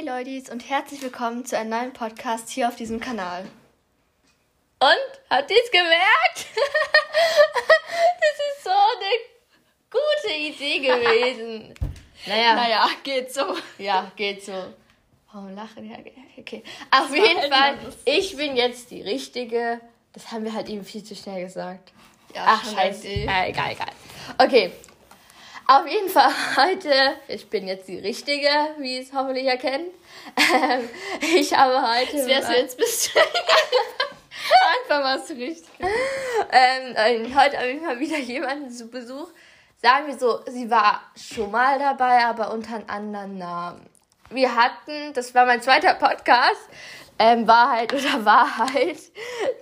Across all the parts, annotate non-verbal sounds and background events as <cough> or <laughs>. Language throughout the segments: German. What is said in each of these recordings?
Hey Leute und herzlich willkommen zu einem neuen Podcast hier auf diesem Kanal. Und? Habt ihr es gemerkt? <laughs> das ist so eine gute Idee gewesen. <laughs> naja. Naja, geht so. Ja, geht so. Warum lachen? Ja, okay. Auf jeden Fall, ich bin jetzt die Richtige. Das haben wir halt eben viel zu schnell gesagt. Ja, Ach, scheiße. Äh, egal, egal. Okay. Auf jeden Fall heute, ich bin jetzt die Richtige, wie es hoffentlich erkennt. Ähm, ich habe heute. Das wärst du jetzt bist. <laughs> <laughs> Einfach warst du richtig. Ähm, heute habe ich mal wieder jemanden zu Besuch. Sagen wir so, sie war schon mal dabei, aber unter einem anderen Namen. Wir hatten, das war mein zweiter Podcast, ähm, Wahrheit oder Wahrheit.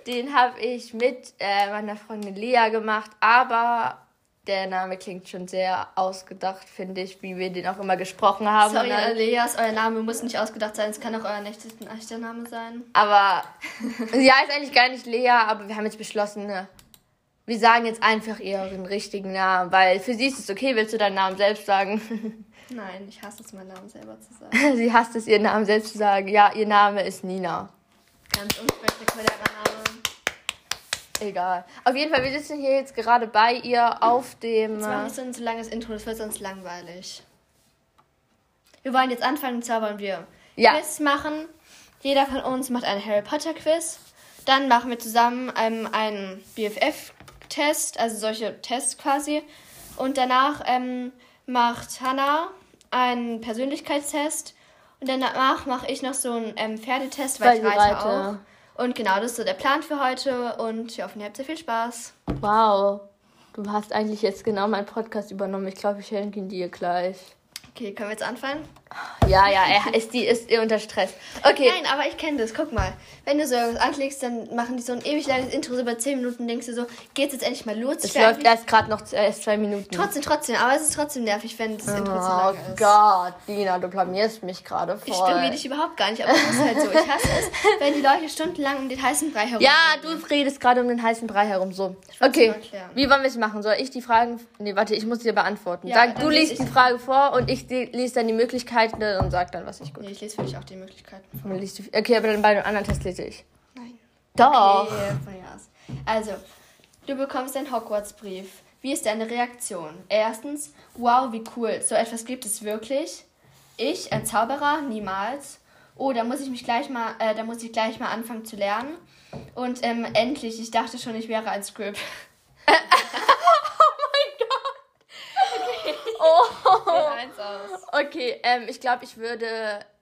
Den habe ich mit äh, meiner Freundin Lea gemacht, aber der Name klingt schon sehr ausgedacht, finde ich, wie wir den auch immer gesprochen haben. Sorry, dann, Leas, euer Name muss nicht ausgedacht sein, es kann auch euer echter Name sein. Aber <laughs> sie heißt eigentlich gar nicht Lea, aber wir haben jetzt beschlossen, ne, wir sagen jetzt einfach ihren richtigen Namen, weil für sie ist es okay, willst du deinen Namen selbst sagen? <laughs> Nein, ich hasse es, meinen Namen selber zu sagen. <laughs> sie hasst es, ihren Namen selbst zu sagen. Ja, ihr Name ist Nina. Ganz unspektakulärer Name. Egal. Auf jeden Fall, wir sitzen hier jetzt gerade bei ihr auf dem. Jetzt machen wir so ein so langes Intro, das wird sonst langweilig. Wir wollen jetzt anfangen, zaubern wir ja. Quiz machen. Jeder von uns macht einen Harry Potter Quiz. Dann machen wir zusammen ähm, einen BFF-Test, also solche Tests quasi. Und danach ähm, macht Hannah einen Persönlichkeitstest. Und danach mache ich noch so einen ähm, Pferdetest, weil, weil ich reite, reite auch. Und genau, das ist so der Plan für heute und wir hoffen, ihr habt sehr viel Spaß. Wow, du hast eigentlich jetzt genau meinen Podcast übernommen. Ich glaube, ich schenke ihn dir gleich. Okay, können wir jetzt anfangen? Ja, ja, er ist, die, ist unter Stress. Okay. Nein, aber ich kenne das. Guck mal. Wenn du so anklickst, dann machen die so ein ewig langes Intro, so über 10 Minuten, denkst du so, geht's jetzt endlich mal los? Es läuft erst gerade noch erst zwei Minuten. Trotzdem, trotzdem. Aber es ist trotzdem nervig, wenn das Intro oh, zu lang ist. Oh Gott, Dina, du blamierst mich gerade voll. Ich blamier dich überhaupt gar nicht, aber das ist halt so. Ich hasse es, <laughs> wenn die Leute stundenlang um den heißen Brei herum Ja, du redest gerade um den heißen Brei herum, so. Okay, wie wollen wir es machen? Soll ich die Fragen... Nee, warte, ich muss dir beantworten. Ja, Sag, du liest die Frage vor und ich lese dann die Möglichkeiten und sag dann, was ich gut. Nee, ich lese für dich auch die Möglichkeiten. Okay, aber dann bei dem anderen Test lese ich. Nein. Doch. Okay, von mir aus. Also, du bekommst einen Hogwarts-Brief. Wie ist deine Reaktion? Erstens, wow, wie cool. So etwas gibt es wirklich. Ich, ein Zauberer, niemals. Oh, da muss ich mich gleich mal, äh, da muss ich gleich mal anfangen zu lernen. Und ähm, endlich, ich dachte schon, ich wäre ein Script. <laughs> oh mein Gott. Okay. Ähm, ich glaube, ich würde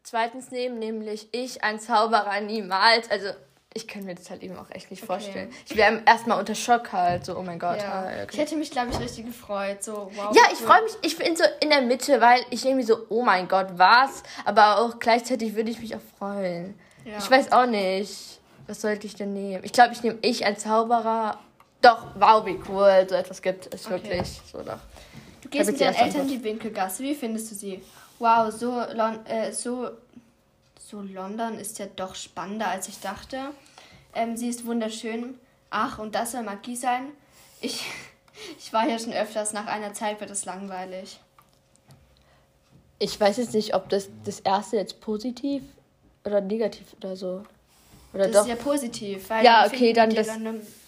zweitens nehmen, nämlich ich, ein Zauberer, niemals. Also, ich kann mir das halt eben auch echt nicht okay. vorstellen. Ich wäre erstmal unter Schock halt, so, oh mein Gott. Ja. Ah, okay. Ich hätte mich, glaube ich, richtig gefreut. So, wow. Ja, ich freue mich, ich bin so in der Mitte, weil ich irgendwie so, oh mein Gott, was? Aber auch gleichzeitig würde ich mich auch freuen. Ja. Ich weiß auch nicht. Was sollte ich denn nehmen? Ich glaube, ich nehme ich, ein Zauberer. Doch, wow, wie cool so etwas gibt. Ist okay. wirklich so doch. Du gehst mit deinen Eltern die Winkelgasse. Wie findest du sie? Wow, so, Lon äh, so, so London ist ja doch spannender, als ich dachte. Ähm, sie ist wunderschön. Ach, und das soll Magie sein? Ich, <laughs> ich war hier schon öfters. Nach einer Zeit wird es langweilig. Ich weiß jetzt nicht, ob das, das erste jetzt positiv oder negativ oder so. Oder das doch? ist ja positiv. ja, okay, dann das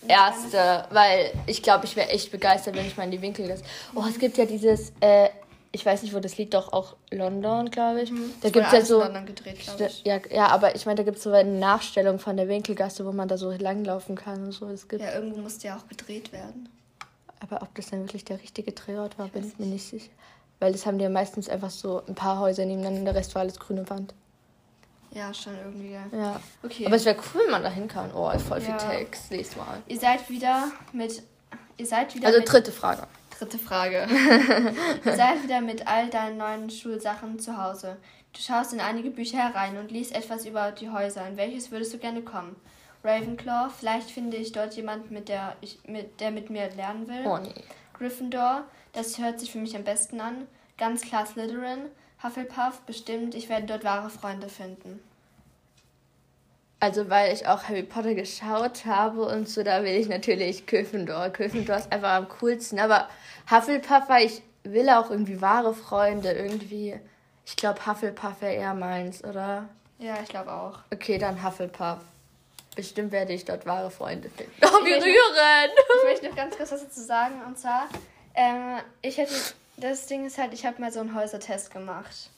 erste, weil ich glaube, ich wäre echt begeistert, wenn ich mal in die Winkel lasse. Oh, es gibt ja dieses, äh, ich weiß nicht, wo das liegt, doch auch London, glaube ich. Mhm. Da gibt es ja so. London gedreht, ich. Ja, ja, aber ich meine, da gibt es so eine Nachstellung von der Winkelgasse, wo man da so langlaufen kann und so. Es gibt ja, irgendwo musste ja auch gedreht werden. Aber ob das dann wirklich der richtige Drehort war, bin ich mir nicht sicher. Weil das haben die ja meistens einfach so ein paar Häuser nebeneinander, der Rest war alles grüne Wand. Ja, schon irgendwie. Ja. Okay. Aber es wäre cool, wenn man da hin kann. Oh, voll viel ja. Text. Lest mal. Ihr seid wieder mit. Ihr seid wieder. Also dritte Frage. Dritte Frage. <laughs> ihr seid wieder mit all deinen neuen Schulsachen zu Hause. Du schaust in einige Bücher herein und liest etwas über die Häuser. In welches würdest du gerne kommen? Ravenclaw, vielleicht finde ich dort jemand, mit der, ich, mit, der mit mir lernen will. Oh nee. Gryffindor, das hört sich für mich am besten an. Ganz klar Slytherin. Hufflepuff, bestimmt, ich werde dort wahre Freunde finden. Also, weil ich auch Harry Potter geschaut habe und so, da will ich natürlich Gryffindor. Gryffindor ist einfach am coolsten. Aber Hufflepuff, weil ich will auch irgendwie wahre Freunde, irgendwie. Ich glaube, Hufflepuff wäre eher meins, oder? Ja, ich glaube auch. Okay, dann Hufflepuff. Bestimmt werde ich dort wahre Freunde finden. Oh, wie rühren! Ich möchte noch ganz kurz was dazu sagen. Und zwar, ähm, ich hätte, das Ding ist halt, ich habe mal so einen Häusertest gemacht.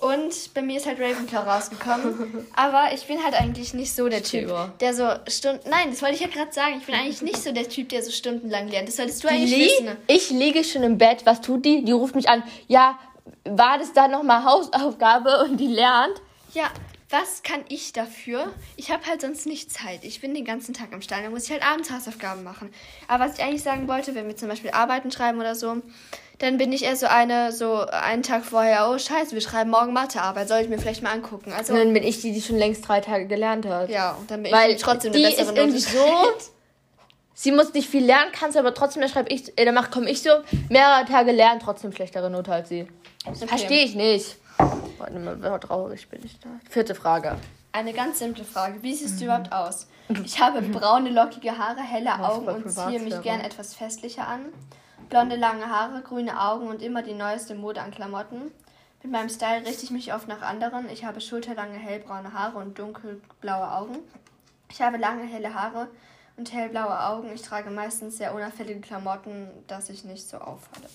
Und bei mir ist halt Ravenclaw rausgekommen. <laughs> Aber ich bin halt eigentlich nicht so der Typ, der so Stunden. Nein, das wollte ich ja gerade sagen. Ich bin eigentlich nicht so der Typ, der so stundenlang lernt. Das solltest du eigentlich Lie wissen. Ich liege schon im Bett. Was tut die? Die ruft mich an. Ja, war das da nochmal Hausaufgabe und die lernt? Ja, was kann ich dafür? Ich habe halt sonst nicht Zeit. Ich bin den ganzen Tag am Stall. Da muss ich halt abends Hausaufgaben machen. Aber was ich eigentlich sagen wollte, wenn wir zum Beispiel Arbeiten schreiben oder so, dann bin ich eher so eine, so einen Tag vorher, oh scheiße, wir schreiben morgen Mathearbeit, soll ich mir vielleicht mal angucken. Also, und dann bin ich die, die schon längst drei Tage gelernt hat. Ja, und dann bin Weil ich trotzdem eine bessere ist irgendwie so. Sie muss nicht viel lernen, kannst aber trotzdem, da schreibe ich, äh, dann komme ich so, mehrere Tage lernen, trotzdem schlechtere Note als sie. Okay. Verstehe ich nicht. Warte mal, traurig bin ich da. Vierte Frage. Eine ganz simple Frage. Wie siehst du mhm. überhaupt aus? Ich habe <laughs> braune, lockige Haare, helle Augen und ziehe mich gern etwas festlicher an. Blonde, lange Haare, grüne Augen und immer die neueste Mode an Klamotten. Mit meinem Style richte ich mich oft nach anderen. Ich habe schulterlange, hellbraune Haare und dunkelblaue Augen. Ich habe lange, helle Haare und hellblaue Augen. Ich trage meistens sehr unauffällige Klamotten, dass ich nicht so auffalle.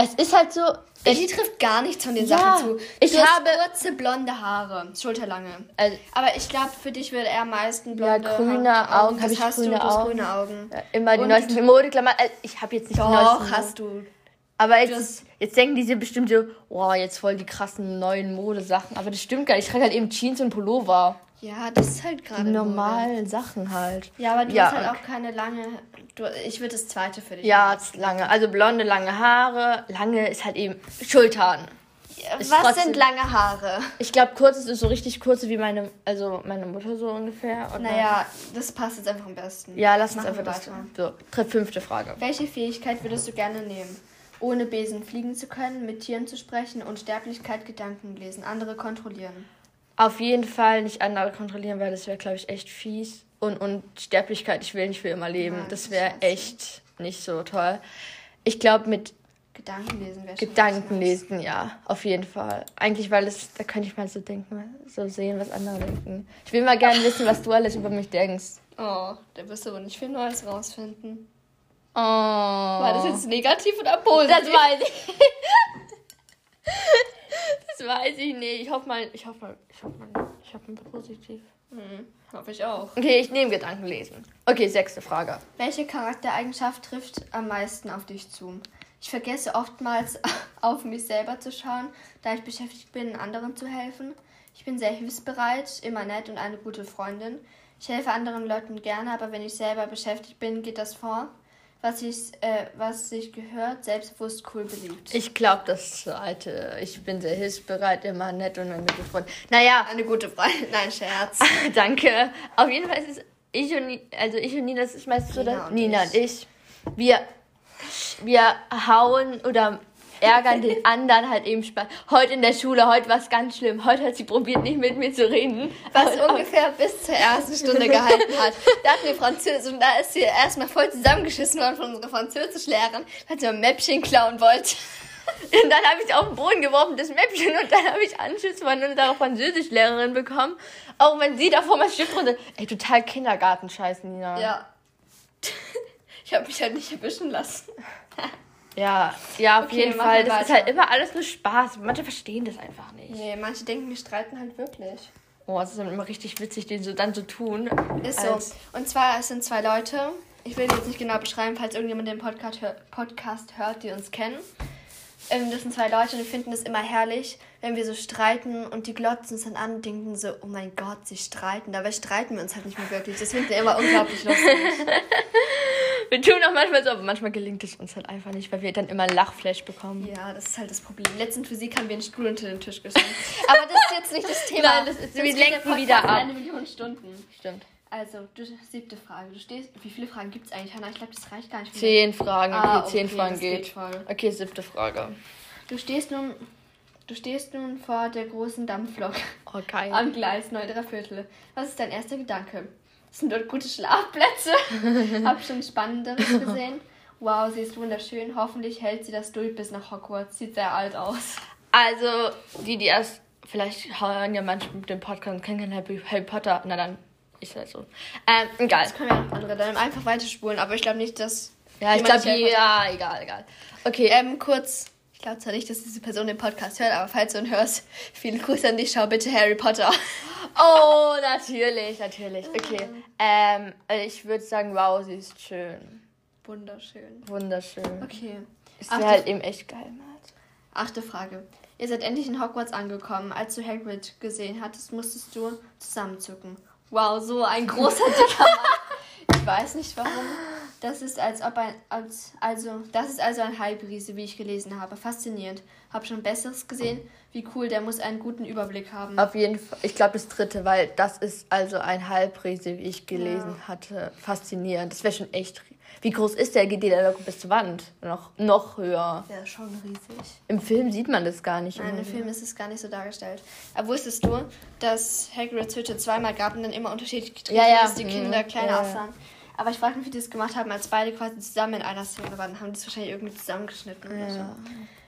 Es ist halt so. Die trifft gar nichts von den ja, Sachen zu. Du ich habe kurze blonde Haare, schulterlange. Also, Aber ich glaube, für dich würde er am meisten blonde ja, grüne Haare. Augen. Habe ich hast grüne, du, Augen. grüne Augen. Ja, immer die Und neuesten Modeklamotten. Also, ich habe jetzt nicht Doch, die neuesten. hast du. Aber jetzt, jetzt denken die sich bestimmt so, wow, jetzt voll die krassen neuen Modesachen. Aber das stimmt gar nicht. Ich trage halt eben Jeans und Pullover. Ja, das ist halt gerade. Die normalen. Sachen halt. Ja, aber du ja, hast halt auch keine lange. Du, ich würde das zweite für dich. Ja, machen. lange. Also blonde, lange Haare. Lange ist halt eben Schultern. Ja, was trotzdem, sind lange Haare? Ich glaube, kurz ist so richtig kurze wie meine, also meine Mutter so ungefähr. Und naja, das passt jetzt einfach am besten. Ja, lass uns einfach das. So, fünfte Frage. Welche Fähigkeit würdest du gerne nehmen? Ohne Besen fliegen zu können, mit Tieren zu sprechen, Unsterblichkeit, Gedanken lesen, andere kontrollieren. Auf jeden Fall nicht andere kontrollieren, weil das wäre, glaube ich, echt fies. Und, und Sterblichkeit, ich will nicht für immer leben. Nein, das wäre echt nicht so toll. Ich glaube, mit Gedankenlesen wäre Gedankenlesen, ja, auf jeden Fall. Eigentlich, weil es, da könnte ich mal so denken, so sehen, was andere denken. Ich will mal gerne wissen, was du alles über mich denkst. Oh, da wirst du aber nicht viel Neues rausfinden. Oh. War das jetzt negativ oder positiv? Das weiß ich. <laughs> Das weiß ich nicht. Ich hoffe mal, ich hoffe mal, ich hoffe mal, ich hoffe mal positiv. Hm, hoffe ich auch. Okay, ich nehme Gedankenlesen. Okay, sechste Frage. Welche Charaktereigenschaft trifft am meisten auf dich zu? Ich vergesse oftmals <laughs> auf mich selber zu schauen, da ich beschäftigt bin, anderen zu helfen. Ich bin sehr hilfsbereit, immer nett und eine gute Freundin. Ich helfe anderen Leuten gerne, aber wenn ich selber beschäftigt bin, geht das vor was, ich, äh, was sich gehört, selbstbewusst, cool, beliebt. Ich glaube, das zweite. Ich bin sehr hilfsbereit, immer nett und eine gute Freundin. Naja. Eine gute Freundin. Nein, Scherz. <laughs> Danke. Auf jeden Fall ist es ich und, also ich und Nina, das ist meistens so, Nina, und, Nina ich. und ich. Wir, wir hauen oder ärgern den anderen halt eben Spaß. Heute in der Schule, heute war es ganz schlimm. Heute hat sie probiert, nicht mit mir zu reden. Was und ungefähr bis zur ersten Stunde gehalten hat. Da hatten wir Französisch und da ist sie erstmal voll zusammengeschissen worden von unserer Französischlehrerin, weil sie ein Mäppchen klauen wollte. Und dann habe ich auf den Boden geworfen, das Mäppchen, und dann habe ich Anschiss von unserer Französischlehrerin bekommen. Auch wenn sie da vor meinem Stift runter. Ey, total Kindergartenscheiß, Nina. Ja. Ich habe mich halt nicht erwischen lassen. Ja, ja, auf okay, jeden Fall. Das weiter. ist halt immer alles nur Spaß. Manche verstehen das einfach nicht. Nee, manche denken, wir streiten halt wirklich. Oh, es ist dann immer richtig witzig, den so dann so tun. Ist so. Und zwar, es sind zwei Leute. Ich will jetzt nicht genau beschreiben, falls irgendjemand den Podcast, hör Podcast hört, die uns kennen. Ähm, das sind zwei Leute und wir finden es immer herrlich, wenn wir so streiten und die glotzen uns dann an und denken so, oh mein Gott, sie streiten. Dabei streiten wir uns halt nicht mehr wirklich. Das finden wir immer unglaublich lustig. <laughs> <laughs> wir tun auch manchmal so, aber manchmal gelingt es uns halt einfach nicht, weil wir dann immer Lachflash bekommen. Ja, das ist halt das Problem. Letzten Physik haben wir einen Stuhl unter den Tisch geschoben. <laughs> aber das ist jetzt nicht das Thema. Nein, das ist, wir lenken wieder ab. Eine Million Stunden. Stimmt. Also, du, siebte Frage. Du stehst. Wie viele Fragen gibt es eigentlich, Hanna? Ich glaube, das reicht gar nicht. Zehn Fragen. Okay, ah, okay zehn Fragen geht. geht. Okay, siebte Frage. Du stehst nun. Du stehst nun vor der großen Dampflok. Okay. Am Gleis 9 Viertel. Was ist dein erster Gedanke? Sind dort gute Schlafplätze? <laughs> Hab schon Spannenderes gesehen. Wow, sie ist wunderschön. Hoffentlich hält sie das durch bis nach Hogwarts. Sieht sehr alt aus. Also, die, die erst, vielleicht hören ja manche mit dem Podcast kennen keinen Harry, Potter. Na dann, ist halt so. Ähm, egal. Das können wir auch andere dann einfach weiterspulen, aber ich glaube nicht, dass. Ja, ich glaube, ja, egal, egal. Okay, ähm, kurz. Ich glaube zwar nicht, dass diese Person den Podcast hört, aber falls du ihn hörst, viele Grüße an dich, schau bitte Harry Potter. <laughs> Oh, natürlich, natürlich. Okay. Ähm, ich würde sagen, wow, sie ist schön. Wunderschön. Wunderschön. Okay. Ist halt eben echt geil, Matt. Achte Frage. Ihr seid endlich in Hogwarts angekommen. Als du Hagrid gesehen hattest, musstest du zusammenzucken. Wow, so ein großer dicker Mann. <laughs> Ich weiß nicht warum. Das ist als ob ein als also das ist also ein Halbriese, wie ich gelesen habe. Faszinierend. Hab schon besseres gesehen. Wie cool, der muss einen guten Überblick haben. Auf jeden Fall. Ich glaube das dritte, weil das ist also ein Halbriese, wie ich gelesen ja. hatte. Faszinierend. Das wäre schon echt wie groß ist der? Geht der locker bis zur Wand? Noch, noch höher. Ja, schon riesig. Im Film sieht man das gar nicht. Nein, im Film ist es gar nicht so dargestellt. Aber wusstest du, dass Hagrids Hütte zweimal gab und dann immer unterschiedlich getreten ja, ja. dass die Kinder mhm. kleiner ja, aussahen? Aber ich frage mich, wie die das gemacht haben, als beide quasi zusammen in einer Szene waren. Haben die es wahrscheinlich irgendwie zusammengeschnitten oder so.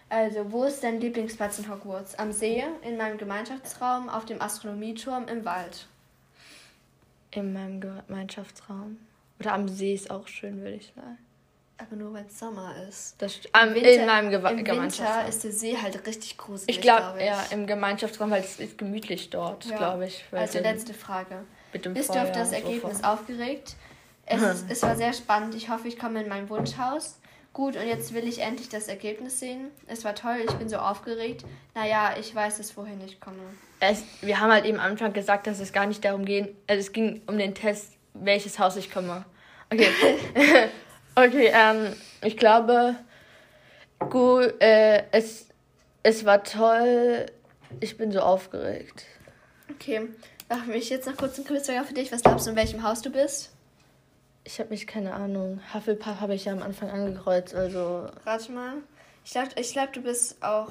Also, wo ist dein Lieblingsplatz in Hogwarts? Am See, in meinem Gemeinschaftsraum, auf dem Astronomieturm, im Wald? In meinem Gemeinschaftsraum. Oder am See ist auch schön, würde ich sagen. Aber nur weil es Sommer ist. Das Im Winter, in meinem Ge Im Winter ist der See halt richtig gruselig. Ich glaube, glaub ja, im Gemeinschaftsraum, weil es ist gemütlich dort, ja. glaube ich. Also letzte Frage. Bist du auf das Ergebnis so aufgeregt? Es, ist, es war sehr spannend. Ich hoffe, ich komme in mein Wunschhaus. Gut, und jetzt will ich endlich das Ergebnis sehen. Es war toll, ich bin so aufgeregt. Naja, ich weiß es, wohin ich komme. Es, wir haben halt eben am Anfang gesagt, dass es gar nicht darum ging, also es ging um den Test, welches Haus ich komme. Okay. <laughs> <laughs> okay, ähm, ich glaube, gut, äh, es, es war toll. Ich bin so aufgeregt. Okay, machen wir jetzt noch kurz einen Quizfrage für dich. Was glaubst du, in welchem Haus du bist? Ich habe mich keine Ahnung. Hufflepuff habe ich ja am Anfang angekreuzt, also. Rate mal. Ich glaube, ich glaub, du bist auch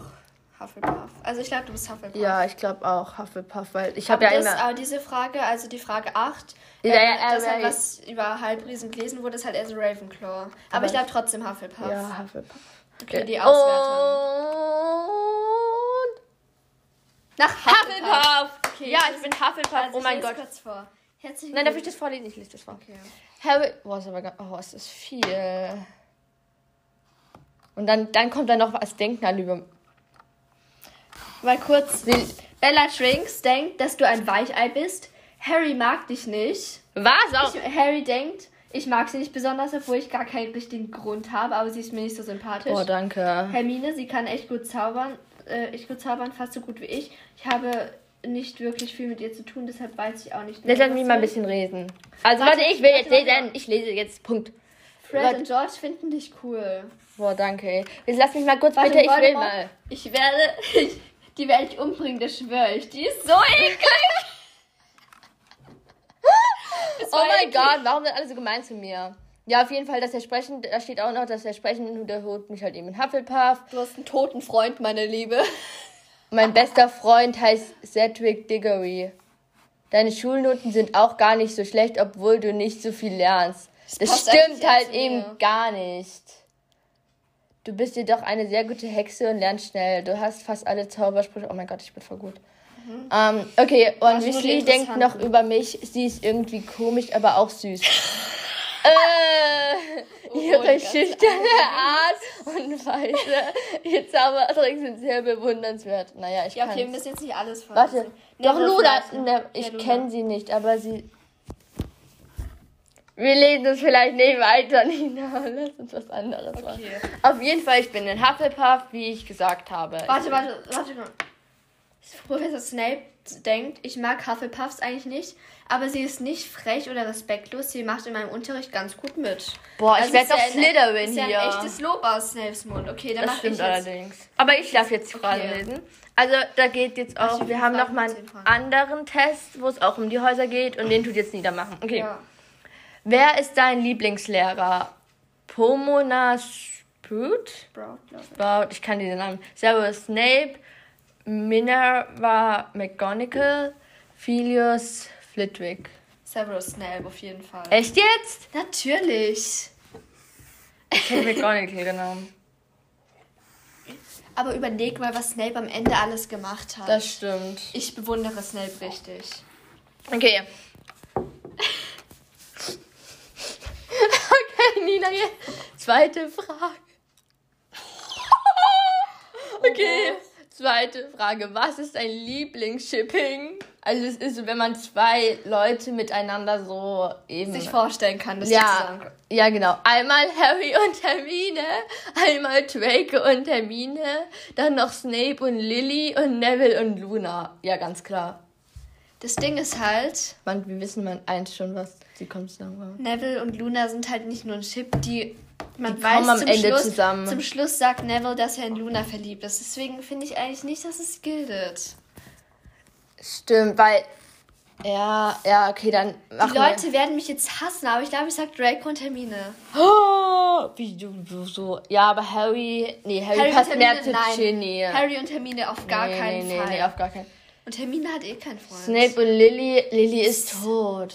Hufflepuff. Also ich glaube, du bist Hufflepuff. Ja, ich glaube auch Hufflepuff, weil ich habe ja das, immer... Aber diese Frage, also die Frage 8, ja, ja, ja, das halt was über Halbriesen gelesen wurde, ist halt eher so Ravenclaw. Aber, aber ich glaube trotzdem Hufflepuff. Ja, Hufflepuff. Okay, die Auswertung. Und nach Hufflepuff. Hufflepuff. Okay, ja, ich bin Hufflepuff. Also oh mein Gott. Kurz vor. Herzlichen Nein, darf ich das vorlesen? Ich lese das vor. Okay. Harry... Boah, ist aber... Oh, es ist viel. Und dann, dann kommt da noch was Denken an über Mal kurz. Bella Trinks denkt, dass du ein Weichei bist. Harry mag dich nicht. Was? Auch? Ich, Harry denkt, ich mag sie nicht besonders, obwohl ich gar keinen richtigen Grund habe, aber sie ist mir nicht so sympathisch. Oh, danke. Hermine, sie kann echt gut zaubern. Äh, echt gut zaubern, fast so gut wie ich. Ich habe nicht wirklich viel mit ihr zu tun, deshalb weiß ich auch nicht. Mehr, Lass mich mal ein bisschen reden. Also, warte, warte ich will jetzt lesen. Ich lese jetzt. Punkt. Fred warte. und George finden dich cool. Boah, danke. Jetzt lass mich mal kurz warte, bitte, ich will mal. Ich werde. <laughs> Die werde ich umbringen, das schwöre ich. Die ist so eklig. <laughs> oh mein Gott, warum sind alle so gemein zu mir? Ja, auf jeden Fall, dass er sprechen, da steht auch noch, dass er sprechen, der holt mich halt eben in Hufflepuff. Du hast einen toten Freund, meine Liebe. Mein bester Freund heißt Cedric Diggory. Deine Schulnoten sind auch gar nicht so schlecht, obwohl du nicht so viel lernst. Das, das stimmt halt eben gar nicht. Du bist jedoch eine sehr gute Hexe und lernst schnell. Du hast fast alle Zaubersprüche. Oh mein Gott, ich bin voll gut. Mhm. Ähm, okay, und Weasley denkt noch über mich. Sie ist irgendwie komisch, aber auch süß. <laughs> äh, oh, ihre schüchterne Art und Weise, ihr Zaubertricks sind sehr bewundernswert. Naja, ich Ja, okay, wir müssen jetzt nicht alles von. Warte, doch Luna, ne, ich kenne sie nicht, aber sie wir lesen es vielleicht nicht weiter, <laughs> Nina. Lass uns was anderes okay. machen. Auf jeden Fall, ich bin in Hufflepuff, wie ich gesagt habe. Warte, warte, warte. Professor Snape denkt, ich mag Hufflepuffs eigentlich nicht, aber sie ist nicht frech oder respektlos. Sie macht in meinem Unterricht ganz gut mit. Boah, also ich werde doch Slytherin hier. Das ist ja ein echtes Lob aus Snapes Mund. Okay, dann das mach stimmt ich jetzt. allerdings. Aber ich darf jetzt okay. lesen. Also da geht jetzt auch, wir haben noch mal einen anderen Test, wo es auch um die Häuser geht und den tut jetzt niedermachen. Okay. Ja. Wer ist dein Lieblingslehrer? Pomona Sprout? Sprout, Sprout, ich kann diesen Namen. Severus Snape, Minerva McGonagall, Filius Flitwick. Severus Snape auf jeden Fall. Echt jetzt? Natürlich. Ich hätte McGonagall genommen. Aber überleg mal, was Snape am Ende alles gemacht hat. Das stimmt. Ich bewundere Snape richtig. Okay. okay, Nina, zweite Frage. <laughs> okay, zweite Frage. Was ist dein Lieblingsshipping? Also es ist, wenn man zwei Leute miteinander so eben sich vorstellen kann, das ja, ja genau. Einmal Harry und Hermine, einmal Draco und Hermine, dann noch Snape und Lily und Neville und Luna. Ja, ganz klar. Das Ding ist halt, man, wir wissen man eins schon, was sie kommt sagen. Neville und Luna sind halt nicht nur ein Chip, die man die weiß am zum Ende Schluss, zusammen. Zum Schluss sagt Neville, dass er in Luna verliebt ist. Deswegen finde ich eigentlich nicht, dass es gilt. Stimmt, weil. Ja, ja, okay, dann machen Die Leute wir. werden mich jetzt hassen, aber ich glaube, ich sag Draco und Hermine. Oh, wie du, du so. Ja, aber Harry. Nee, Harry, Harry passt mehr zu nein. Ginny. Harry und Hermine auf gar nee, keinen nee, Fall. Nee, nee, auf gar keinen Und Hermine hat eh keinen Freund. Snape und Lily. Lily ist tot.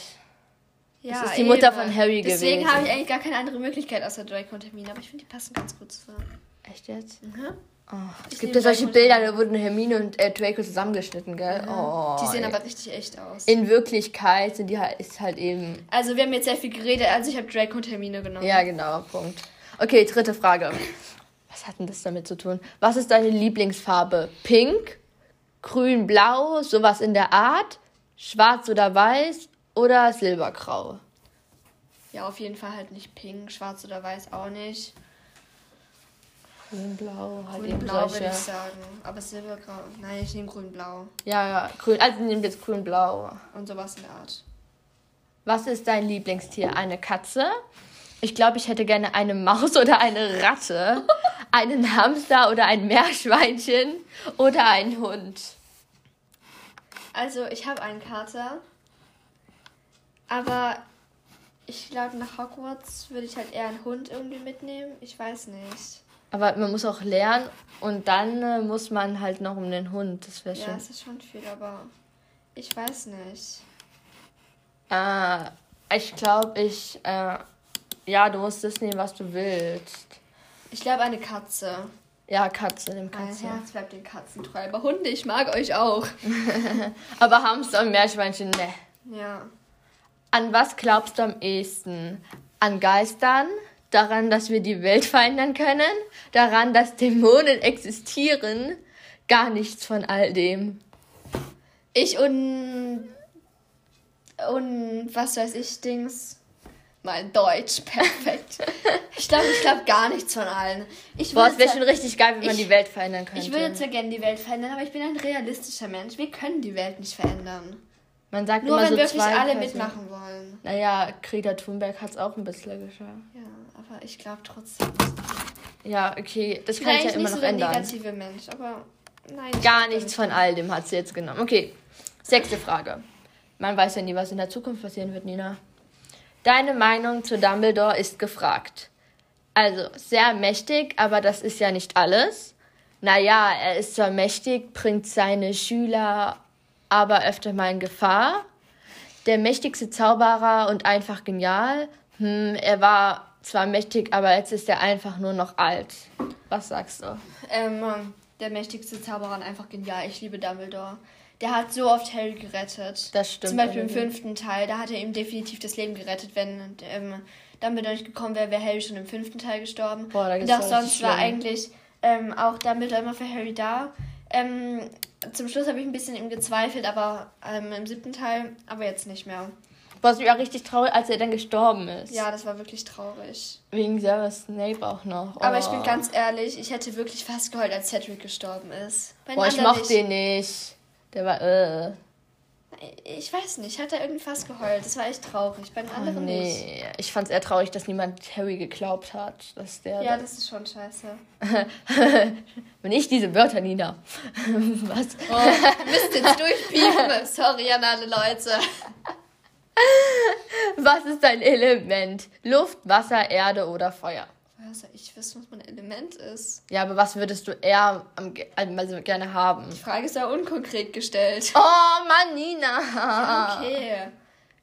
Ja, das ist die eben. Mutter von Harry Deswegen gewesen. Deswegen habe ich eigentlich gar keine andere Möglichkeit außer Draco und Hermine, aber ich finde, die passen ganz gut zusammen. Echt jetzt? Mhm. Oh, es gibt ja solche Bilder, da wurden Hermine und äh, Draco zusammengeschnitten, gell? Ja, oh, die sehen ey. aber richtig echt aus. In Wirklichkeit sind die halt, ist halt eben. Also, wir haben jetzt sehr viel geredet, also ich habe Draco und Hermine genommen. Ja, genau, Punkt. Okay, dritte Frage. Was hat denn das damit zu tun? Was ist deine Lieblingsfarbe? Pink, grün, blau, sowas in der Art? Schwarz oder weiß oder silbergrau? Ja, auf jeden Fall halt nicht pink, schwarz oder weiß auch nicht. Grün-blau, halt Grün-blau würde ich sagen. Aber Silbergrau. Nein, ich nehme grün-blau. Ja, ja, grün. Also nimm jetzt grün-blau. Und sowas in der Art. Was ist dein Lieblingstier? Eine Katze? Ich glaube, ich hätte gerne eine Maus <laughs> oder eine Ratte. <laughs> einen Hamster oder ein Meerschweinchen oder einen Hund. Also, ich habe einen Kater. Aber ich glaube, nach Hogwarts würde ich halt eher einen Hund irgendwie mitnehmen. Ich weiß nicht. Aber man muss auch lernen und dann äh, muss man halt noch um den Hund. Das wäre schon. Ja, das ist schon viel, aber ich weiß nicht. Äh, ich glaube, ich. Äh, ja, du musst das nehmen, was du willst. Ich glaube, eine Katze. Ja, Katze, nimm Katze. Mein Herz bleibt den Katzen treu. Aber Hunde, ich mag euch auch. <laughs> aber Hamster und Meerschweinchen, ne. Ja. An was glaubst du am ehesten? An Geistern? daran, dass wir die Welt verändern können, daran, dass Dämonen existieren, gar nichts von all dem. Ich und und was weiß ich Dings mein Deutsch perfekt. <laughs> ich glaube, ich glaube gar nichts von allen. Ich Boah, es wäre schon richtig geil, wenn man die Welt verändern könnte. Ich würde zwar gerne die Welt verändern, aber ich bin ein realistischer Mensch. Wir können die Welt nicht verändern. Man sagt Nur immer wenn so wirklich alle mitmachen wollen. Naja, Greta Thunberg hat es auch ein bisschen geschafft. Ja aber ich glaube trotzdem. Ja, okay, das kann ich ja immer noch so der ändern. negative Mensch, aber nein. Gar nichts von all dem hat sie jetzt genommen. Okay, sechste Frage. Man weiß ja nie, was in der Zukunft passieren wird, Nina. Deine Meinung zu Dumbledore ist gefragt. Also, sehr mächtig, aber das ist ja nicht alles. Naja, er ist zwar mächtig, bringt seine Schüler aber öfter mal in Gefahr. Der mächtigste Zauberer und einfach genial. Hm, er war zwar mächtig, aber jetzt ist er einfach nur noch alt. Was sagst du? Ähm, der mächtigste Zauberer und einfach genial. Ich liebe Dumbledore. Der hat so oft Harry gerettet. Das stimmt. Zum Beispiel im fünften Teil, da hat er ihm definitiv das Leben gerettet. Wenn ähm, Dumbledore nicht gekommen wäre, wäre Harry schon im fünften Teil gestorben. Boah, da und auch sonst war eigentlich ähm, auch Dumbledore immer für Harry da. Ähm, zum Schluss habe ich ein bisschen ihm gezweifelt, aber ähm, im siebten Teil, aber jetzt nicht mehr. War es richtig traurig, als er dann gestorben ist. Ja, das war wirklich traurig. Wegen Severus Snape auch noch. Oh. Aber ich bin oh. ganz ehrlich, ich hätte wirklich fast geheult, als Cedric gestorben ist. Bei Boah, ich mochte den nicht. Der war, äh. Ich weiß nicht, hat er irgendwie fast geheult. Das war echt traurig. Bei den oh, anderen nee. nicht. Ich fand es eher traurig, dass niemand Harry geglaubt hat. Dass der ja, das ist schon scheiße. <laughs> Wenn ich diese Wörter, Nina. <laughs> Was? Oh, wir müssen jetzt durchpiepen. Sorry an alle Leute. Was ist dein Element? Luft, Wasser, Erde oder Feuer? Also ich weiß, was mein Element ist. Ja, aber was würdest du eher also gerne haben? Die Frage ist ja unkonkret gestellt. Oh, Mann, Nina. Ja, okay.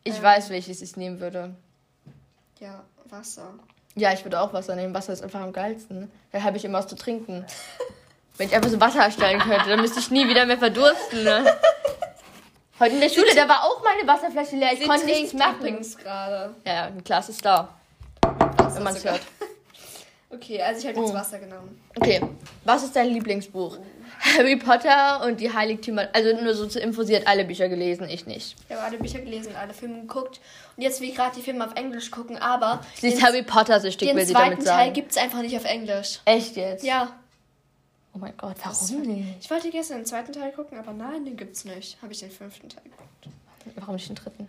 Ich ähm, weiß, welches ich nehmen würde. Ja, Wasser. Ja, ich würde auch Wasser nehmen. Wasser ist einfach am geilsten. Da habe ich immer was zu trinken. <laughs> Wenn ich einfach so Wasser erstellen könnte, dann müsste ich nie wieder mehr verdursten. Ne? Heute in der Schule, da war auch meine Wasserflasche leer. Ich Sie konnte nichts machen. übrigens gerade. Ja, ein Glas ist da. Wenn man es hört. Okay, also ich habe jetzt oh. Wasser genommen. Okay, was ist dein Lieblingsbuch? Harry Potter und die Heiligtümer. Also nur so zur Info, sie hat alle Bücher gelesen, ich nicht. Ich habe alle Bücher gelesen, alle Filme geguckt. Und jetzt will ich gerade die Filme auf Englisch gucken, aber. Sie ist Harry Potter süchtig, will sie damit sagen. Den zweiten Teil gibt es einfach nicht auf Englisch. Echt jetzt? Ja. Oh mein Gott, warum nicht? Ich wollte gestern den zweiten Teil gucken, aber nein, den gibt's nicht. Habe ich den fünften Teil geguckt. Warum nicht den dritten?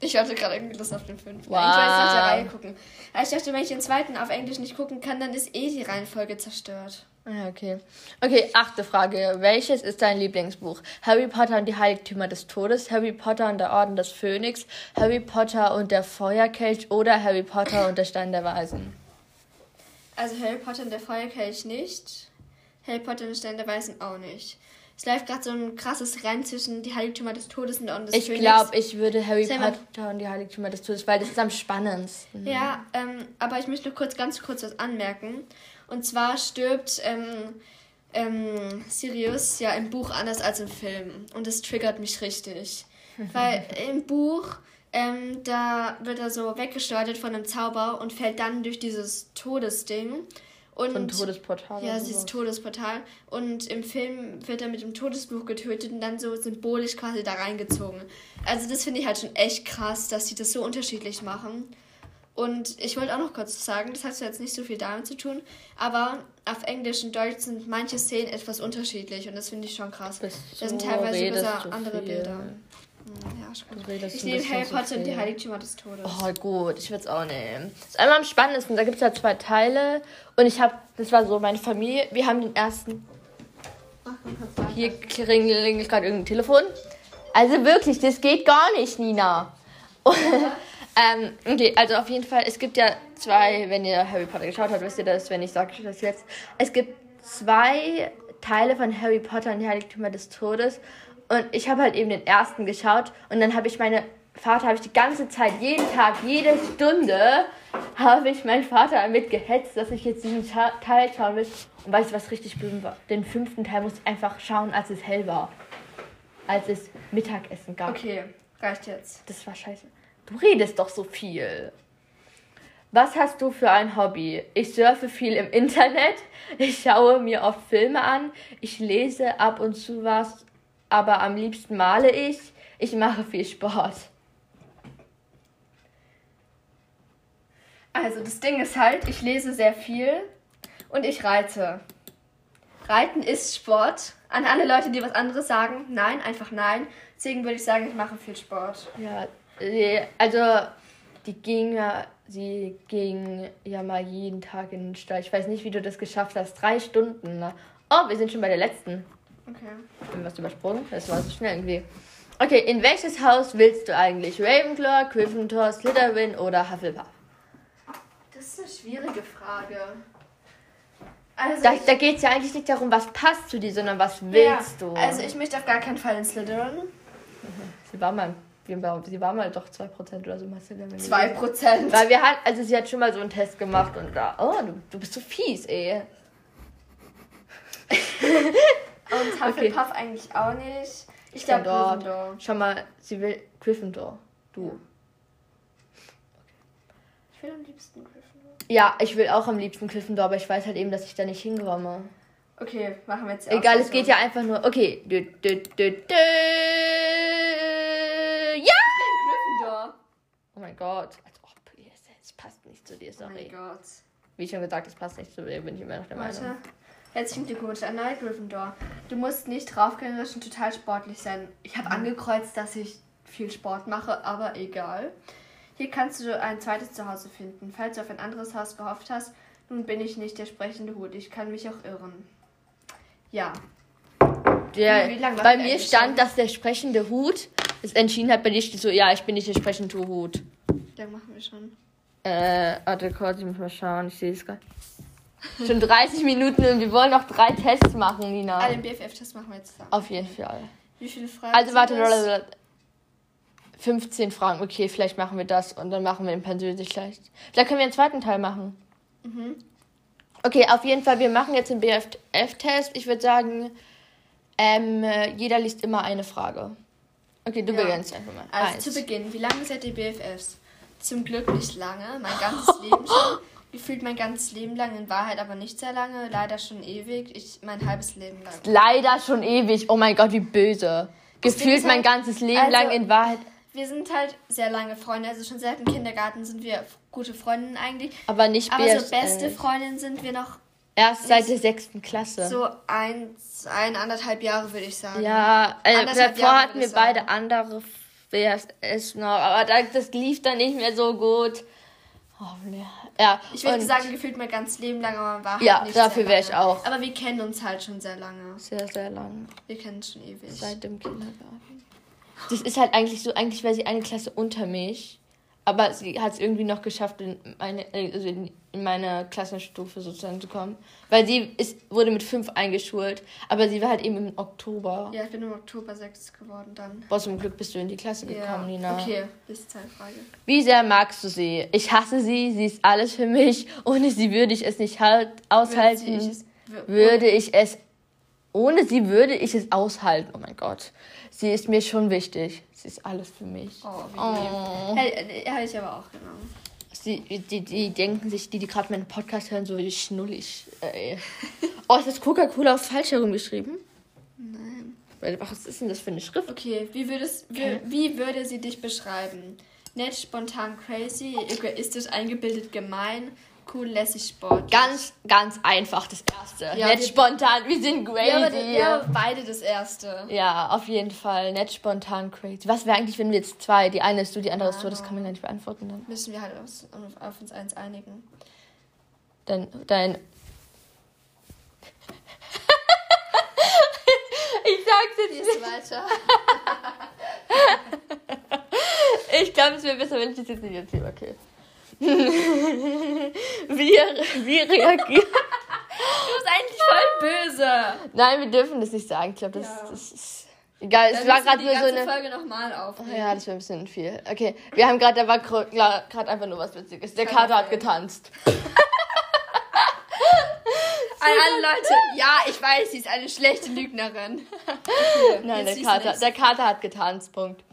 Ich hatte gerade irgendwie Lust auf den fünften. Wow. Ich wollte nach der Reihe gucken. Aber ich dachte, wenn ich den zweiten auf Englisch nicht gucken kann, dann ist eh die Reihenfolge zerstört. Ja, okay. Okay, achte Frage. Welches ist dein Lieblingsbuch? Harry Potter und die Heiligtümer des Todes, Harry Potter und der Orden des Phönix, Harry Potter und der Feuerkelch oder Harry Potter und der Stein der Weisen? Also Harry Potter und der Feuerkelch nicht. Harry Potter und der Stein der Weisen auch nicht. Es läuft gerade so ein krasses Rennen zwischen die Heiligtümer des Todes und der Orden des Ich glaube, ich würde Harry Potter und die Heiligtümer des Todes, weil das ist am spannendsten. Ja, ähm, aber ich möchte nur kurz, ganz kurz was anmerken. Und zwar stirbt ähm, ähm, Sirius ja im Buch anders als im Film. Und das triggert mich richtig. <laughs> Weil im Buch, ähm, da wird er so weggesteuert von einem Zauber und fällt dann durch dieses Todesding. Und, Von Todesportal. Ja, dieses Todesportal. Und im Film wird er mit dem Todesbuch getötet und dann so symbolisch quasi da reingezogen. Also das finde ich halt schon echt krass, dass sie das so unterschiedlich machen. Und ich wollte auch noch kurz sagen, das hat jetzt nicht so viel damit zu tun, aber auf Englisch und Deutsch sind manche Szenen etwas unterschiedlich und das finde ich schon krass. Das sind teilweise sogar andere viel. Bilder. Ja, schon. Ich nehme Harry Potter und die Heiligtümer des Todes. Oh, gut, ich würde es auch nehmen. Das ist einmal am spannendsten. Da gibt es ja zwei Teile. Und ich habe, das war so meine Familie. Wir haben den ersten. Ach, Hier klingelt gerade irgendein Telefon. Also wirklich, das geht gar nicht, Nina. ähm, okay, also auf jeden Fall, es gibt ja zwei, wenn ihr Harry Potter geschaut habt, wisst ihr das, wenn ich sage das jetzt. Es gibt zwei Teile von Harry Potter und die Heiligtümer des Todes. Und ich habe halt eben den ersten geschaut und dann habe ich meine Vater, habe ich die ganze Zeit, jeden Tag, jede Stunde, habe ich meinen Vater damit gehetzt, dass ich jetzt diesen Teil schauen will. Und weißt du, was richtig schlimm war? Den fünften Teil musste ich einfach schauen, als es hell war. Als es Mittagessen gab. Okay, reicht jetzt. Das war scheiße. Du redest doch so viel. Was hast du für ein Hobby? Ich surfe viel im Internet. Ich schaue mir oft Filme an. Ich lese ab und zu was aber am liebsten male ich. Ich mache viel Sport. Also das Ding ist halt, ich lese sehr viel und ich reite. Reiten ist Sport. An alle Leute, die was anderes sagen, nein, einfach nein. Deswegen würde ich sagen, ich mache viel Sport. Ja, also die ging ja, sie ging ja mal jeden Tag in den Stall. Ich weiß nicht, wie du das geschafft hast. Drei Stunden. Ne? Oh, wir sind schon bei der letzten. Okay. Ich bin was übersprungen. Das war so schnell irgendwie. Okay, in welches Haus willst du eigentlich? Ravenclaw, Gryffindor, Slytherin oder Hufflepuff? Das ist eine schwierige Frage. Also da, da geht es ja eigentlich nicht darum, was passt zu dir, sondern was willst ja, du. Also ich möchte auf gar keinen Fall in Slytherin. Sie war mal, sie war mal doch 2% oder so mal Slytherin. 2%? Weil wir halt, also sie hat schon mal so einen Test gemacht und da, oh, du, du bist so fies, ey. <laughs> Und Hufflepuff okay. eigentlich auch nicht. Ich glaube Gryffindor. Schau mal, sie will Gryffindor. Du. Ja. Ich will am liebsten Gryffindor. Ja, ich will auch am liebsten Gryffindor, aber ich weiß halt eben, dass ich da nicht hinkomme. Okay, machen wir jetzt Egal, es geht ja einfach nur. Okay. Dö, dö, dö, dö. Ja! Gryffindor. Oh mein Gott. Als ob, es passt nicht zu dir, sorry. Oh mein Gott. Wie schon gesagt, es passt nicht zu dir, bin ich immer noch der Warte. Meinung. Herzlichen Glückwunsch an Night Gryffindor. Du musst nicht draufgängerisch und total sportlich sein. Ich habe angekreuzt, dass ich viel Sport mache, aber egal. Hier kannst du ein zweites Zuhause finden. Falls du auf ein anderes Haus gehofft hast, nun bin ich nicht der sprechende Hut. Ich kann mich auch irren. Ja. Der, bei mir stand, schon? dass der sprechende Hut es entschieden hat. Bei dir steht so, ja, ich bin nicht der sprechende Hut. Ja, machen wir schon. Äh, warte kurz, ich muss mal schauen. Ich sehe es gerade. Schon 30 Minuten und wir wollen noch drei Tests machen, Nina. Ah, den BFF-Test machen wir jetzt zusammen. Auf jeden Fall. Wie viele Fragen? Also warte, das? 15 Fragen. Okay, vielleicht machen wir das und dann machen wir ihn persönlich leicht. Vielleicht können wir einen zweiten Teil machen. Mhm. Okay, auf jeden Fall, wir machen jetzt den BFF-Test. Ich würde sagen, ähm, jeder liest immer eine Frage. Okay, du ja. beginnst einfach mal. Also Eins. zu Beginn, wie lange seid ihr BFFs? Zum Glück nicht lange, mein ganzes Leben schon. <laughs> Gefühlt mein ganzes Leben lang, in Wahrheit aber nicht sehr lange, leider schon ewig. Ich mein halbes Leben lang. Leider schon ewig. Oh mein Gott, wie böse. Gefühlt mein halt, ganzes Leben also, lang in Wahrheit. Wir sind halt sehr lange Freunde, also schon seit dem Kindergarten sind wir gute Freundinnen eigentlich. Aber nicht Aber so beste Freundinnen sind wir noch Erst seit der sechsten Klasse. So eins, ein, anderthalb Jahre würde ich sagen. Ja, äh, davor hatten wir beide andere es noch, aber das lief dann nicht mehr so gut. Oh, ja. Ich würde sagen, gefühlt mein ganzes Leben lang, aber man war halt Ja, nicht dafür wäre ich auch. Aber wir kennen uns halt schon sehr lange. Sehr, sehr lange. Wir kennen uns schon ewig. Seit dem Kindergarten. Das ist halt eigentlich so, eigentlich wäre sie eine Klasse unter mich. Aber sie hat es irgendwie noch geschafft, in meine, also in, in meine Klassenstufe sozusagen zu kommen. Weil sie ist, wurde mit fünf eingeschult, aber sie war halt eben im Oktober. Ja, ich bin im Oktober sechs geworden dann. Boah, zum Glück bist du in die Klasse gekommen, ja. Nina. Okay, bis Zeitfrage. Wie sehr magst du sie? Ich hasse sie, sie ist alles für mich. Ohne sie würde ich es nicht halt aushalten. Würde, ich es, würde ich es ohne sie würde ich es aushalten. Oh mein Gott. Sie ist mir schon wichtig. Sie ist alles für mich. Oh, wie oh. Hätte ich aber auch genommen. Sie, die, die denken sich, die, die gerade meinen Podcast hören, so wie schnullig. Ey. oh, ist das Coca-Cola auf falsch herumgeschrieben? Nein. Was ist denn das für eine Schrift? Okay, wie, würdest, wie, wie würde sie dich beschreiben? Nett, spontan, crazy, egoistisch, eingebildet, gemein, Cool, lässig, Sport. Ganz, ganz einfach das erste. Ja, Nett spontan, wir sind crazy. Ja, aber, ja, beide das erste. Ja, auf jeden Fall. Nett spontan, crazy. Was wäre eigentlich, wenn wir jetzt zwei, die eine ist du, die andere ist du, das kann man gar nicht beantworten dann. Müssen wir halt auf, auf uns eins einigen. Dein, dein. <laughs> ich sag's jetzt weiter. <laughs> ich glaube, es wäre besser, wenn ich das jetzt nicht erzähle. Okay. Wie, wie reagiert. Du bist eigentlich voll böse. Nein, wir dürfen das nicht sagen. Ich glaube, das, ja. das ist. Egal, es war gerade nur so eine. Folge nochmal auf. Ja, das wäre ein bisschen viel. Okay, wir haben gerade, da war gerade einfach nur was Witziges. Der Kater hat getanzt. <laughs> An alle Leute, ja, ich weiß, sie ist eine schlechte Lügnerin. Nein, der Kater, der Kater hat getanzt, Punkt.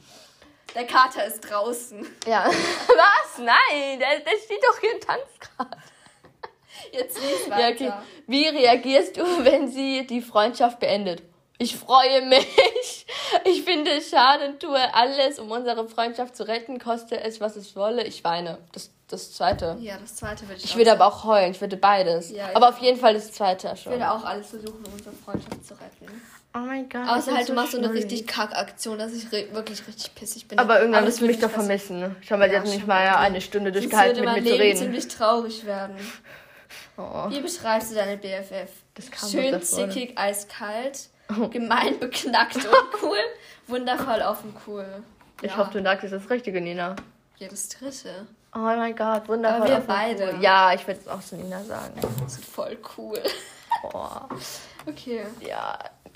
Der Kater ist draußen. Ja. <laughs> Was? Nein, der, der steht doch hier und tanzt gerade. Jetzt lies weiter. Ja, okay. Wie reagierst du, wenn sie die Freundschaft beendet? Ich freue mich. Ich finde es schade und tue alles, um unsere Freundschaft zu retten, koste es, was es wolle. Ich weine. Das, das zweite. Ja, das zweite würde ich Ich würde aber auch heulen. Ich würde beides. Ja, aber auf jeden Fall das zweite schon. Ich würde auch alles versuchen, um unsere Freundschaft zu retten. Oh mein Gott. Außer halt, du machst so eine richtig Kack-Aktion, dass ich wirklich richtig pissig bin. Aber irgendwann wirst du mich doch vermissen. Ne? Schau mal, ja, die hat nicht mal eine Stunde durchgehalten, mit mir Leben zu reden. ziemlich traurig werden. <laughs> Oh. Wie beschreibst du deine BFF? Das kam Schön zickig, eiskalt, oh. gemein, <laughs> beknackt und cool, wundervoll offen, cool. Ich ja. hoffe, du sagst das Richtige, Nina. Ja, das dritte. Oh mein Gott, wundervoll. Aber wir beide. Cool. Ja, ich würde es auch zu Nina sagen. Das ist voll cool. Oh. Okay. Ja, <laughs>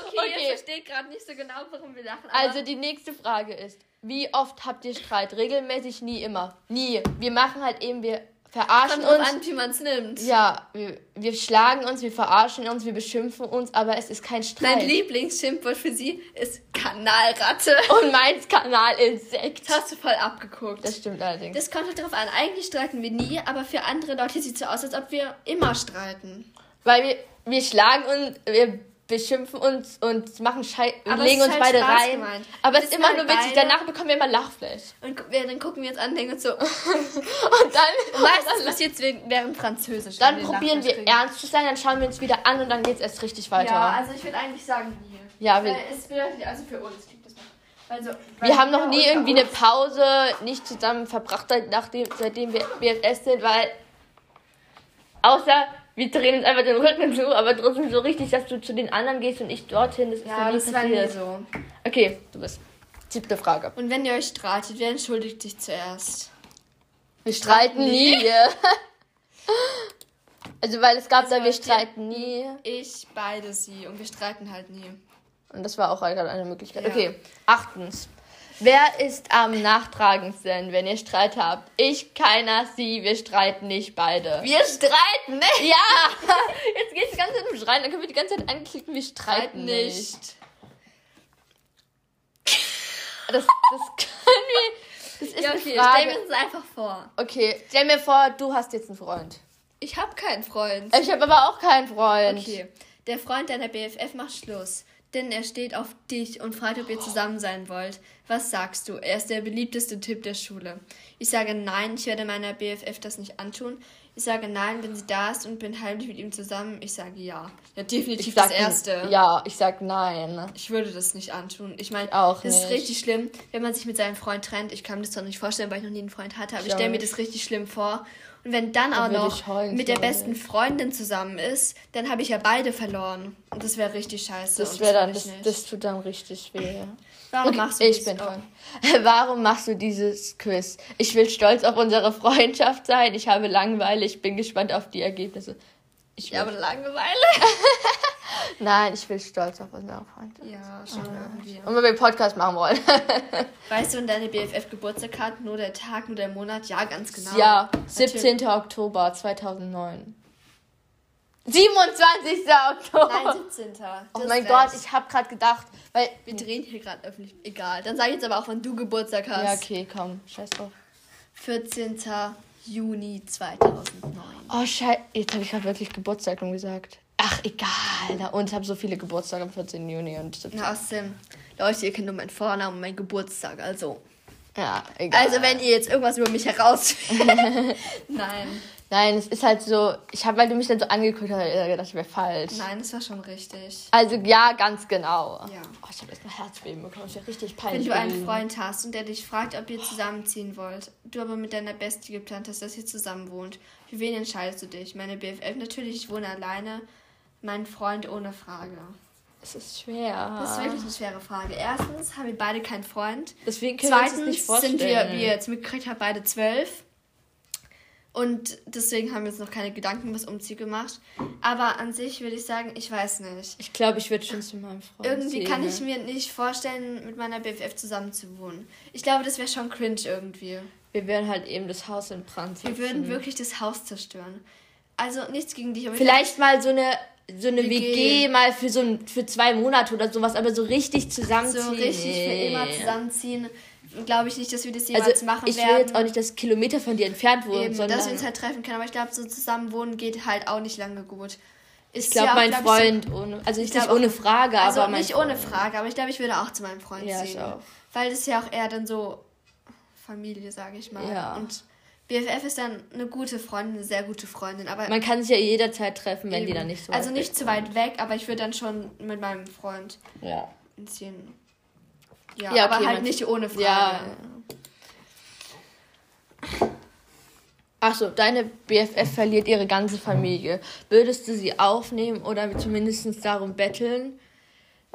okay, okay, ich verstehe gerade nicht so genau, warum wir lachen. Also die nächste Frage ist, wie oft habt ihr Streit? Regelmäßig, nie immer. Nie. Wir machen halt eben, wir verarschen Kommt uns. an, wie man es nimmt. Ja, wir, wir schlagen uns, wir verarschen uns, wir beschimpfen uns, aber es ist kein Streit. Mein Lieblingsschimpfwort für sie ist Kanalratte. <laughs> Und meins Kanalinsekt. Das hast du voll abgeguckt. Das stimmt allerdings. Das kommt halt darauf an. Eigentlich streiten wir nie, aber für andere Leute sieht es so aus, als ob wir immer streiten. Weil wir, wir schlagen und wir beschimpfen uns und machen Schei und legen uns halt beide Spaß rein. Gemeint. Aber es ist immer nur witzig. Danach bekommen wir immer Lachfleisch. Und wir, dann gucken wir uns an und denken so. <laughs> <laughs> und dann. <laughs> Was passiert während Französisch? Dann probieren wir ernst zu sein, dann schauen wir uns wieder an und dann geht es erst richtig weiter. Ja, also ich würde eigentlich sagen hier. Ja, wir. Es bedeutet also für uns also, wir haben noch nie irgendwie eine Pause nicht zusammen verbracht, nachdem, seitdem wir BFS sind, weil außer wir drehen uns einfach den Rücken zu, aber trotzdem so richtig, dass du zu den anderen gehst und ich dorthin. Das ist ja, das war nie so. Okay, du bist. Siebte Frage. Und wenn ihr euch streitet, wer entschuldigt sich zuerst? Wir streiten nie. <laughs> also, weil es gab also, da, wir streiten nie. Ich, beide sie und wir streiten halt nie. Und das war auch gerade eine Möglichkeit. Ja. Okay, achtens. Wer ist am nachtragendsten, wenn ihr Streit habt? Ich, keiner, sie, wir streiten nicht beide. Wir streiten nicht? Ja! <laughs> Jetzt geht's die ganze Zeit um Streiten, dann können wir die ganze Zeit anklicken, wir streiten nicht. nicht. Das, das können wir. Das ist ja, okay, eine Frage. stell mir das einfach vor. Okay, stell mir vor, du hast jetzt einen Freund. Ich habe keinen Freund. Ich habe aber auch keinen Freund. Okay. Der Freund deiner BFF macht Schluss denn er steht auf dich und fragt, ob ihr zusammen sein wollt. Was sagst du? Er ist der beliebteste Typ der Schule. Ich sage nein, ich werde meiner BFF das nicht antun. Ich sage nein, wenn sie da ist und bin heimlich mit ihm zusammen. Ich sage ja. Ja, definitiv das Erste. Ja, ich sage nein. Ich würde das nicht antun. Ich meine, auch das nicht. ist richtig schlimm, wenn man sich mit seinem Freund trennt. Ich kann mir das doch nicht vorstellen, weil ich noch nie einen Freund hatte, aber ich, ich stelle mir das richtig schlimm vor. Und wenn dann auch noch heulen, mit der besten. Freundin zusammen ist, dann habe ich ja beide verloren. Und das wäre richtig scheiße. Das wäre dann, das, das tut dann richtig weh. Warum okay, machst du ich bin dran. <laughs> Warum machst du dieses Quiz? Ich will stolz auf unsere Freundschaft sein. Ich habe Langeweile. Ich bin gespannt auf die Ergebnisse. Ich habe Langeweile. <laughs> Nein, ich will stolz auf unsere Freunde. Ja, schon irgendwie. Und wenn wir einen Podcast machen wollen. <laughs> weißt du, wenn deine BFF Geburtstag hat, nur der Tag, nur der Monat? Ja, ganz genau. Ja, 17. Natürlich. Oktober 2009. 27. Oktober. Nein, 17. Oh mein recht. Gott, ich habe gerade gedacht, weil wir drehen hier gerade öffentlich. Egal. Dann sag ich jetzt aber auch, wann du Geburtstag hast. Ja, okay, komm, scheiß drauf. 14. Juni 2009. Oh, scheiße. Jetzt habe ich gerade wirklich Geburtstag gesagt. Ach, egal. Und ich habe so viele Geburtstage am 14. Juni und 17. Na, außerdem, Leute, ihr kennt nur meinen Vornamen und meinen Geburtstag, also. Ja, egal. Also, wenn ihr jetzt irgendwas über mich herausfindet. <laughs> Nein. Nein, es ist halt so, ich habe, weil du mich dann so angeguckt hast, gedacht, ich wäre falsch. Nein, das war schon richtig. Also ja, ganz genau. Ja. Oh, ich habe jetzt mal Herzbeben bekommen, ich richtig peinlich. Wenn du einen Freund hast und der dich fragt, ob ihr zusammenziehen wollt, du aber mit deiner Bestie geplant hast, dass ihr zusammen wohnt, für wen entscheidest du dich? Meine BFF, natürlich, ich wohne alleine, mein Freund ohne Frage. Es ist schwer. Das ist wirklich eine schwere Frage. Erstens haben wir beide keinen Freund. Deswegen können Zweitens wir uns nicht vorstellen. sind wir, wie ihr jetzt mitgekriegt habt, beide zwölf. Und deswegen haben wir jetzt noch keine Gedanken was Umzieh gemacht. Aber an sich würde ich sagen, ich weiß nicht. Ich glaube, ich würde schon zu meinem Freund Irgendwie kann ich mir nicht vorstellen, mit meiner BFF zusammen zu wohnen. Ich glaube, das wäre schon cringe irgendwie. Wir würden halt eben das Haus in Brand setzen. Wir würden wirklich das Haus zerstören. Also nichts gegen dich. Aber Vielleicht mal so eine so eine WG. WG, mal für so für zwei Monate oder sowas, aber so richtig zusammenziehen. So richtig für immer zusammenziehen glaube ich nicht, dass wir das jemals also, machen ich werden. Ich will jetzt auch nicht, dass Kilometer von dir entfernt wohnen, Eben, sondern... dass wir uns halt treffen können. Aber ich glaube, so zusammen wohnen geht halt auch nicht lange gut. Ist ich glaube, mein glaub Freund so, ohne... Also ich nicht ohne Frage, also aber nicht ohne Frage, aber ich glaube, ich würde auch zu meinem Freund ja, ziehen. Ich auch. Weil das ja auch eher dann so Familie, sage ich mal. Ja. Und BFF ist dann eine gute Freundin, eine sehr gute Freundin. Aber Man kann sich ja jederzeit treffen, wenn eben. die dann nicht so Also nicht zu weit weg, aber ich würde dann schon mit meinem Freund ja. ziehen. Ja, ja aber halt nicht ohne Frage. Ja. Achso, deine BFF verliert ihre ganze Familie. Würdest du sie aufnehmen oder zumindest darum betteln,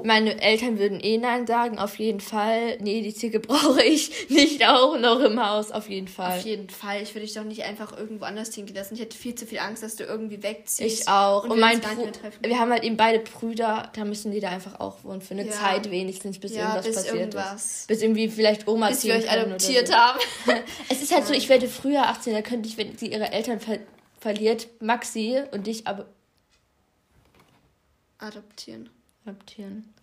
meine Eltern würden eh Nein sagen, auf jeden Fall. Nee, die Ziege <laughs> brauche ich nicht auch noch im Haus, auf jeden Fall. Auf jeden Fall. Ich würde dich doch nicht einfach irgendwo anders hinken lassen. Ich hätte viel zu viel Angst, dass du irgendwie wegziehst. Ich auch. Und, und mein wir haben halt eben beide Brüder, da müssen die da einfach auch wohnen. Für eine ja. Zeit wenigstens, bis ja, irgendwas bis passiert irgendwas. ist. Bis irgendwie vielleicht Oma bis wir euch adoptiert so. haben. <laughs> es ist halt so, ich werde früher 18, da könnte ich, wenn sie ihre Eltern ver verliert, Maxi und dich aber adoptieren adoptieren.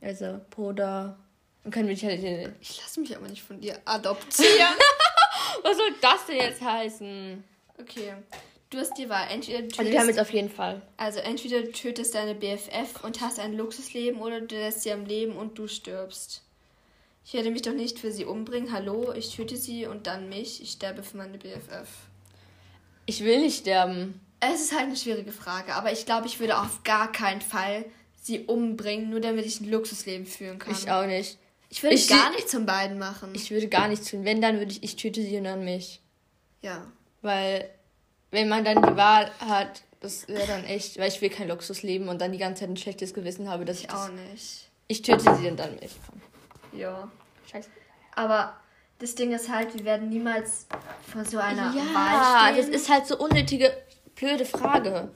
Also Bruder. Dann können wir dich halt. Ich lasse mich aber nicht von dir adoptieren. <laughs> Was soll das denn jetzt heißen? Okay. Du hast die Wahl. Entweder du tötest, also wir haben jetzt auf jeden Fall. Also entweder du tötest deine BFF und hast ein Luxusleben oder du lässt sie am Leben und du stirbst. Ich werde mich doch nicht für sie umbringen. Hallo, ich töte sie und dann mich. Ich sterbe für meine BFF. Ich will nicht sterben. Es ist halt eine schwierige Frage, aber ich glaube, ich würde auf gar keinen Fall sie umbringen, nur damit ich ein Luxusleben führen kann. Ich auch nicht. Ich würde ich gar nichts von beiden machen. Ich würde gar nichts tun. Wenn, dann würde ich, ich töte sie und dann mich. Ja. Weil, wenn man dann die Wahl hat, das wäre dann echt, weil ich will kein Luxusleben und dann die ganze Zeit ein schlechtes Gewissen habe, dass ich. Ich auch nicht. Ich töte sie und dann mich. Ja. Scheiße. Aber das Ding ist halt, wir werden niemals vor so einer ja, Wahl stehen. Ja, das ist halt so unnötige, blöde Frage.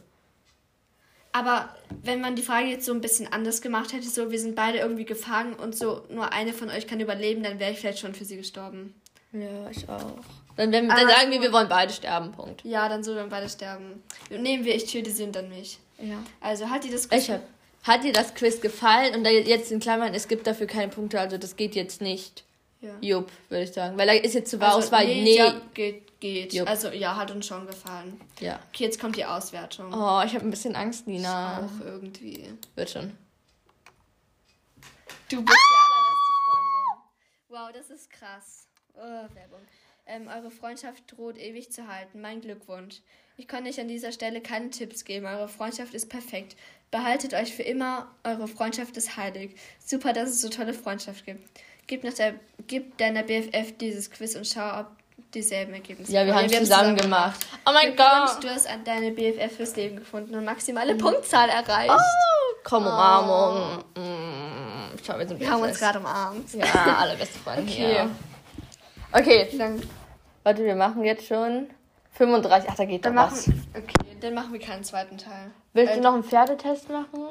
Aber wenn man die Frage jetzt so ein bisschen anders gemacht hätte, so wir sind beide irgendwie gefangen und so nur eine von euch kann überleben, dann wäre ich vielleicht schon für sie gestorben. Ja, ich auch. Dann, wenn, dann sagen wir, wir wollen beide sterben, Punkt. Ja, dann sollen wir beide sterben. Nehmen wir, ich töte sie und dann mich. Ja. Also hat dir das Quiz, hab, hat dir das Quiz gefallen? Und da jetzt in Klammern, es gibt dafür keine Punkte, also das geht jetzt nicht. Ja. Jupp, würde ich sagen. Weil da ist jetzt zur also, Auswahl. Nee, nee. Ja, geht, geht. Jupp. Also ja, hat uns schon gefallen. Ja. Okay, jetzt kommt die Auswertung. Oh, ich habe ein bisschen Angst, Nina. Ich auch irgendwie. Wird schon. Du bist ah! die allerbeste Freundin. Wow, das ist krass. Oh, Werbung. Ähm, eure Freundschaft droht ewig zu halten. Mein Glückwunsch. Ich kann euch an dieser Stelle keine Tipps geben. Eure Freundschaft ist perfekt. Behaltet euch für immer. Eure Freundschaft ist heilig. Super, dass es so tolle Freundschaft gibt. Gib, nach der, gib deiner BFF dieses Quiz und schau, ob dieselben Ergebnisse Ja, wir haben es zusammen gemacht. Oh mein Gott. Du hast deine BFF fürs Leben gefunden und maximale mhm. Punktzahl erreicht. Oh, komm, Umarmung. Oh. Mm, schau, wir, wir haben uns gerade umarmt. Ja, <laughs> alle beste Freunde okay. hier. Okay. Dann, warte, wir machen jetzt schon 35. Ach, da geht dann doch machen, was. Okay, dann machen wir keinen zweiten Teil. Willst äh, du noch einen Pferdetest machen?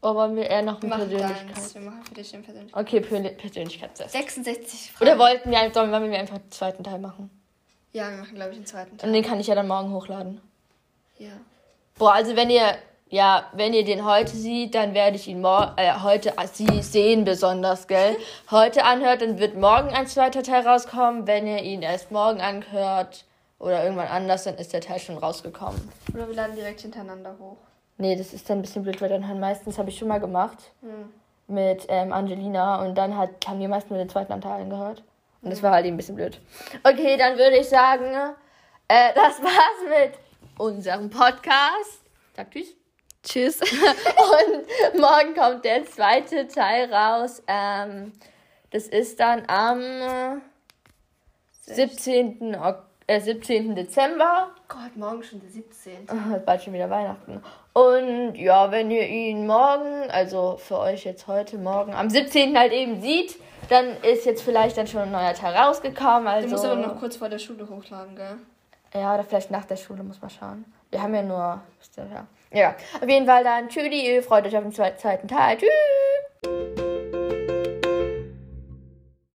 Oder wollen wir eher noch einen Persönlichkeitstest? Wir machen für dich den Persönlichkeitstest. Okay, Persönlichkeitstest. 66 Fragen. Oder wollten wir, sollen wir einfach einen zweiten Teil machen? Ja, wir machen, glaube ich, einen zweiten Teil. Und den kann ich ja dann morgen hochladen. Ja. Boah, also wenn ihr, ja, wenn ihr den heute seht, dann werde ich ihn morgen, äh, heute, äh, sie sehen besonders, gell? <laughs> heute anhört, dann wird morgen ein zweiter Teil rauskommen. Wenn ihr ihn erst morgen anhört oder irgendwann anders, dann ist der Teil schon rausgekommen. Oder wir laden direkt hintereinander hoch. Nee, das ist dann ein bisschen blöd, weil dann halt meistens habe ich schon mal gemacht hm. mit ähm, Angelina und dann hat, haben die meisten nur den zweiten Anteil angehört. Und das hm. war halt eben ein bisschen blöd. Okay, dann würde ich sagen, äh, <laughs> das war's mit unserem Podcast. Sag tschüss. Tschüss. <laughs> <laughs> und morgen kommt der zweite Teil raus. Ähm, das ist dann am 17. Oktober äh, 17. Dezember. Gott, morgen schon der 17. bald schon wieder Weihnachten. Und ja, wenn ihr ihn morgen, also für euch jetzt heute, morgen, am 17. halt eben sieht, dann ist jetzt vielleicht dann schon ein neuer Teil rausgekommen. Also, du musst aber noch kurz vor der Schule hochladen, gell? Ja, oder vielleicht nach der Schule, muss man schauen. Wir haben ja nur. Ja, ja. auf jeden Fall dann. Tschüss, freut euch auf den zweiten Teil. Tschüss!